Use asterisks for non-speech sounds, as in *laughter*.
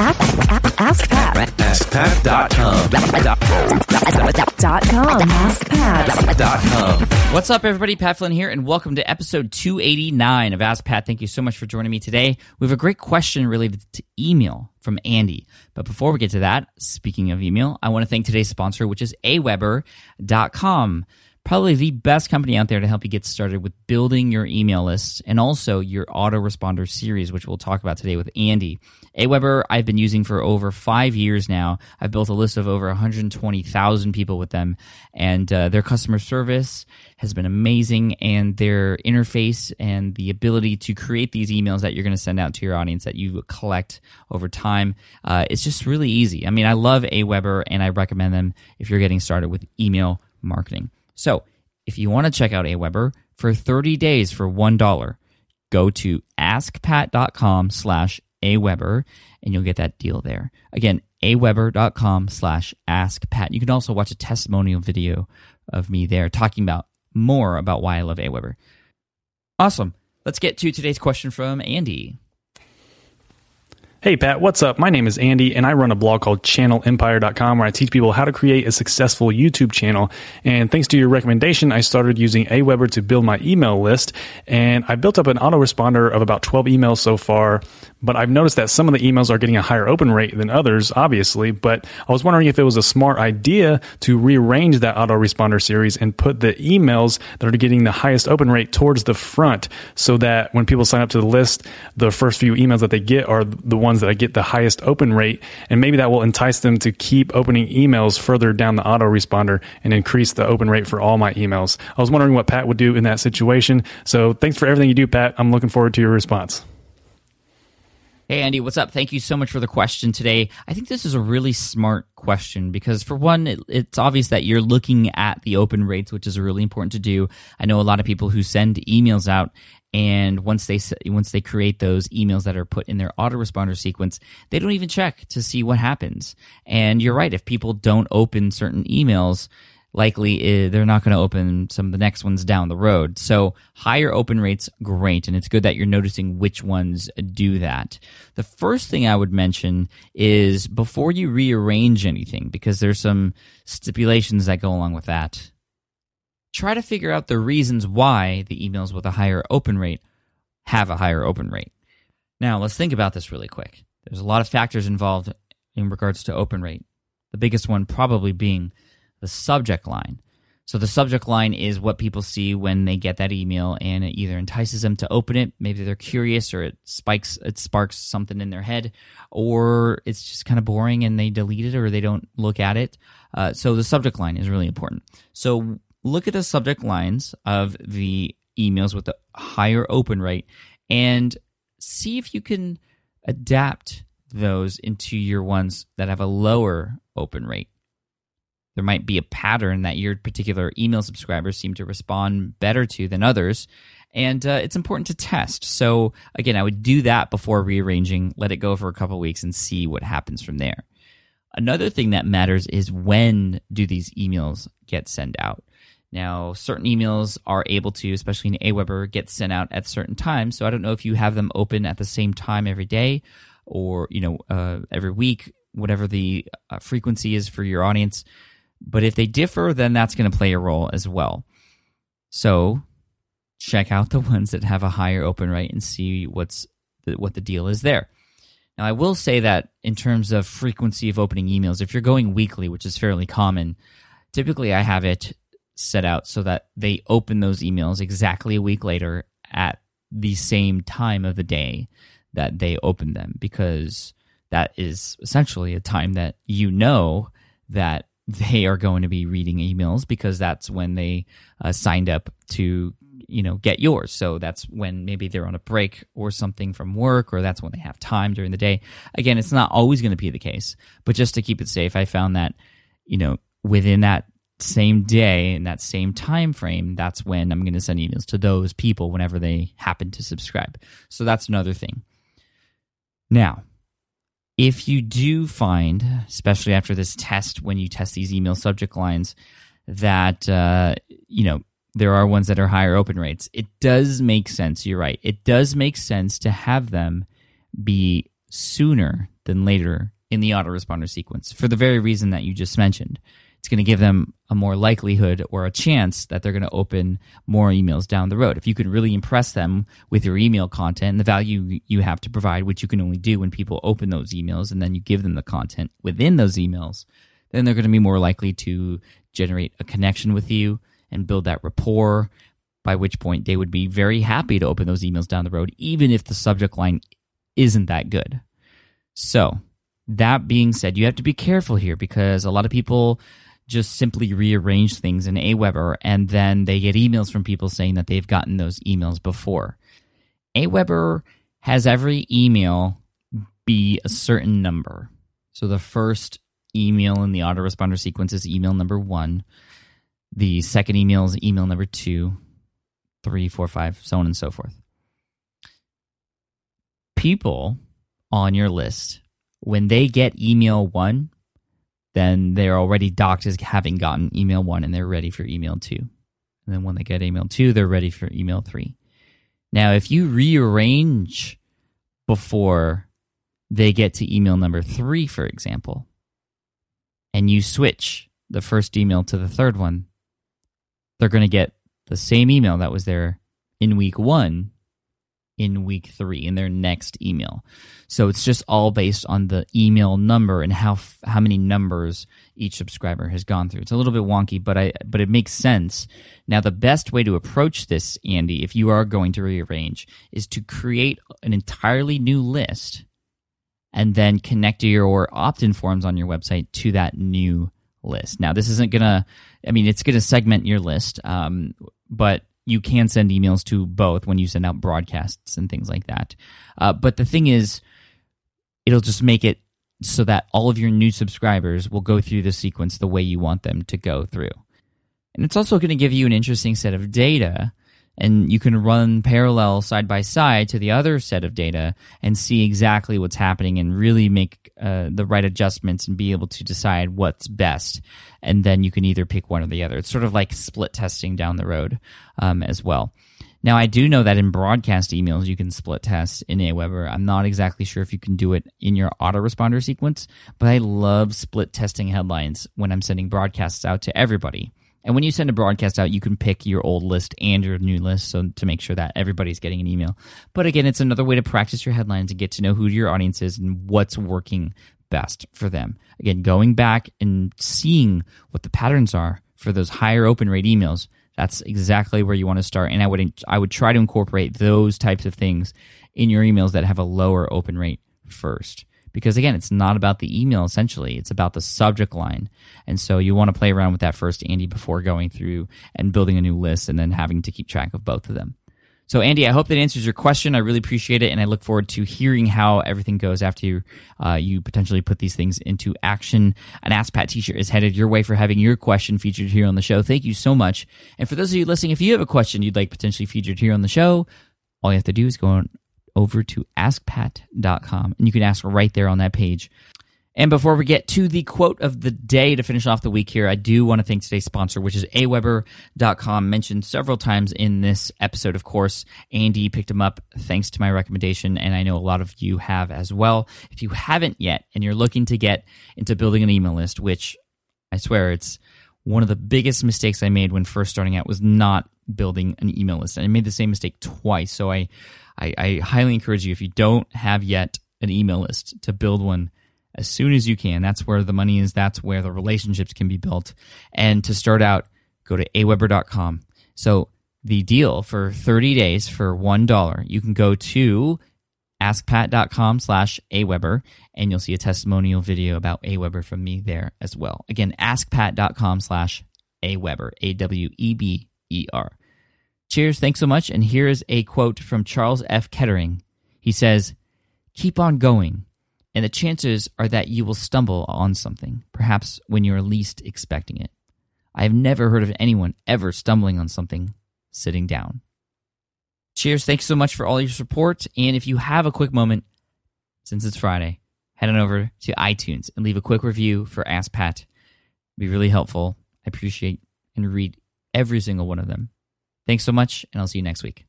Ask Pat. AskPat.com. Dot com. AskPat. What's up, everybody? Pat Flynn here, and welcome to episode 289 of Ask Pat. Thank you so much for joining me today. We have a great question related to email from Andy. But before we get to that, speaking of email, I want to thank today's sponsor, which is aweber.com. Probably the best company out there to help you get started with building your email list and also your autoresponder series, which we'll talk about today with Andy. Aweber, I've been using for over five years now. I've built a list of over 120,000 people with them, and uh, their customer service has been amazing, and their interface and the ability to create these emails that you're going to send out to your audience that you collect over time uh, it's just really easy. I mean, I love Aweber, and I recommend them if you're getting started with email marketing. So, if you want to check out Aweber for 30 days for $1, go to askpat.com slash aweber and you'll get that deal there. Again, aweber.com slash askpat. You can also watch a testimonial video of me there talking about more about why I love Aweber. Awesome. Let's get to today's question from Andy. Hey Pat, what's up? My name is Andy and I run a blog called channelempire.com where I teach people how to create a successful YouTube channel. And thanks to your recommendation, I started using Aweber to build my email list and I built up an autoresponder of about 12 emails so far. But I've noticed that some of the emails are getting a higher open rate than others, obviously. But I was wondering if it was a smart idea to rearrange that autoresponder series and put the emails that are getting the highest open rate towards the front so that when people sign up to the list, the first few emails that they get are the ones that I get the highest open rate. And maybe that will entice them to keep opening emails further down the autoresponder and increase the open rate for all my emails. I was wondering what Pat would do in that situation. So thanks for everything you do, Pat. I'm looking forward to your response. Hey, Andy, what's up? Thank you so much for the question today. I think this is a really smart question because, for one, it, it's obvious that you're looking at the open rates, which is really important to do. I know a lot of people who send emails out and once they once they create those emails that are put in their autoresponder sequence they don't even check to see what happens and you're right if people don't open certain emails likely eh, they're not going to open some of the next ones down the road so higher open rates great and it's good that you're noticing which ones do that the first thing i would mention is before you rearrange anything because there's some stipulations that go along with that try to figure out the reasons why the emails with a higher open rate have a higher open rate. Now, let's think about this really quick. There's a lot of factors involved in regards to open rate. The biggest one probably being the subject line. So the subject line is what people see when they get that email and it either entices them to open it, maybe they're curious or it spikes it sparks something in their head or it's just kind of boring and they delete it or they don't look at it. Uh, so the subject line is really important. So look at the subject lines of the emails with the higher open rate and see if you can adapt those into your ones that have a lower open rate. There might be a pattern that your particular email subscribers seem to respond better to than others. And uh, it's important to test. So, again, I would do that before rearranging, let it go for a couple weeks, and see what happens from there. Another thing that matters is when do these emails get sent out? Now, certain emails are able to, especially in Aweber, get sent out at certain times. So I don't know if you have them open at the same time every day or you know uh, every week, whatever the uh, frequency is for your audience. But if they differ, then that's going to play a role as well. So check out the *laughs* ones that have a higher open rate and see what's the, what the deal is there. Now, I will say that in terms of frequency of opening emails, if you're going weekly, which is fairly common, typically I have it set out so that they open those emails exactly a week later at the same time of the day that they open them because that is essentially a time that you know that they are going to be reading emails because that's when they uh, signed up to you know get yours. So that's when maybe they're on a break or something from work or that's when they have time during the day. Again it's not always going to be the case but just to keep it safe i found that you know within that same day in that same time frame that's when i'm going to send emails to those people whenever they happen to subscribe. So that's another thing. Now if you do find especially after this test when you test these email subject lines that uh, you know there are ones that are higher open rates it does make sense you're right it does make sense to have them be sooner than later in the autoresponder sequence for the very reason that you just mentioned. It's going to give them a more likelihood or a chance that they're going to open more emails down the road. If you can really impress them with your email content and the value you have to provide, which you can only do when people open those emails and then you give them the content within those emails, then they're going to be more likely to generate a connection with you and build that rapport, by which point they would be very happy to open those emails down the road, even if the subject line isn't that good. So, that being said, you have to be careful here because a lot of people just simply rearrange things in Aweber and then they get emails from people saying that they've gotten those emails before. Aweber has every email be a certain number. So the first email in the autoresponder sequence is email number one. The second email is email number two, three, four, five, so on and so forth. People on your list, when they get email one, then they're already docked as having gotten email one and they're ready for email two. And then when they get email two, they're ready for email three. Now, if you rearrange before they get to email number three, for example, and you switch the first email to the third one, they're going to get the same email that was there in week one in week three in their next email. So it's just all based on the email number and how how many numbers each subscriber has gone through. It's a little bit wonky, but I but it makes sense. Now the best way to approach this, Andy, if you are going to rearrange, is to create an entirely new list and then connect your opt-in forms on your website to that new list. Now this isn't gonna, I mean, it's gonna segment your list, um, but you can send emails to both when you send out broadcasts and things like that. Uh, but the thing is, it'll just make it so that all of your new subscribers will go through the sequence the way you want them to go through. And it's also going to give you an interesting set of data and you can run parallel side by side to the other set of data and see exactly what's happening and really make uh, the right adjustments and be able to decide what's best. And then you can either pick one or the other. It's sort of like split testing down the road um, as well. Now i do know that in broadcast emails you can split test in aweber. I'm not exactly sure if you can do it in your autoresponder sequence but i love split testing headlines when i'm sending broadcasts out to everybody and when you send a broadcast out, you can pick your old list and your new list so to make sure that everybody's getting an email. But again, it's another way to practice your headlines and get to know who your audience is and what's working best for them. Again, going back and seeing what the patterns are for those higher open rate emails, that's exactly where you want to start. And I would I would try to incorporate those types of things in your emails that have a lower open rate first because again it's not about the email essentially. It's about the subject line. And so you want to play around with that first andy before going through and building a new list and then having to keep track of both of them. So andy i hope that answers your question. I really appreciate it and i look forward to hearing how everything goes after you, uh, you potentially put these things into action. An ask pat t-shirt is headed your way for having your question featured here on the show. Thank you so much. And for those of you listening if you have a question you'd like potentially featured here on the show all you have to do is go on over to askpat.com and you can ask right there on that page. And before we get to the quote of the day to finish off the week here, I do want to thank today's sponsor, which is aweber.com, mentioned several times in this episode, of course. Andy picked him up thanks to my recommendation, and I know a lot of you have as well. If you haven't yet and you're looking to get into building an email list, which I swear it's one of the biggest mistakes I made when first starting out was not building an email list. And I made the same mistake twice. So I I, I highly encourage you if you don't have yet an email list to build one as soon as you can. That's where the money is. That's where the relationships can be built. And to start out, go to aweber.com. So the deal for 30 days for $1, you can go to askpat.com slash aweber and you'll see a testimonial video about aweber from me there as well. Again, askpat.com slash aweber, A-W-E-B-E-R. Cheers, thanks so much. And here is a quote from Charles F. Kettering. He says, Keep on going, and the chances are that you will stumble on something, perhaps when you are least expecting it. I have never heard of anyone ever stumbling on something sitting down. Cheers, thanks so much for all your support. And if you have a quick moment, since it's Friday, head on over to iTunes and leave a quick review for Ask Pat. It'd be really helpful. I appreciate and read every single one of them. Thanks so much, and I'll see you next week.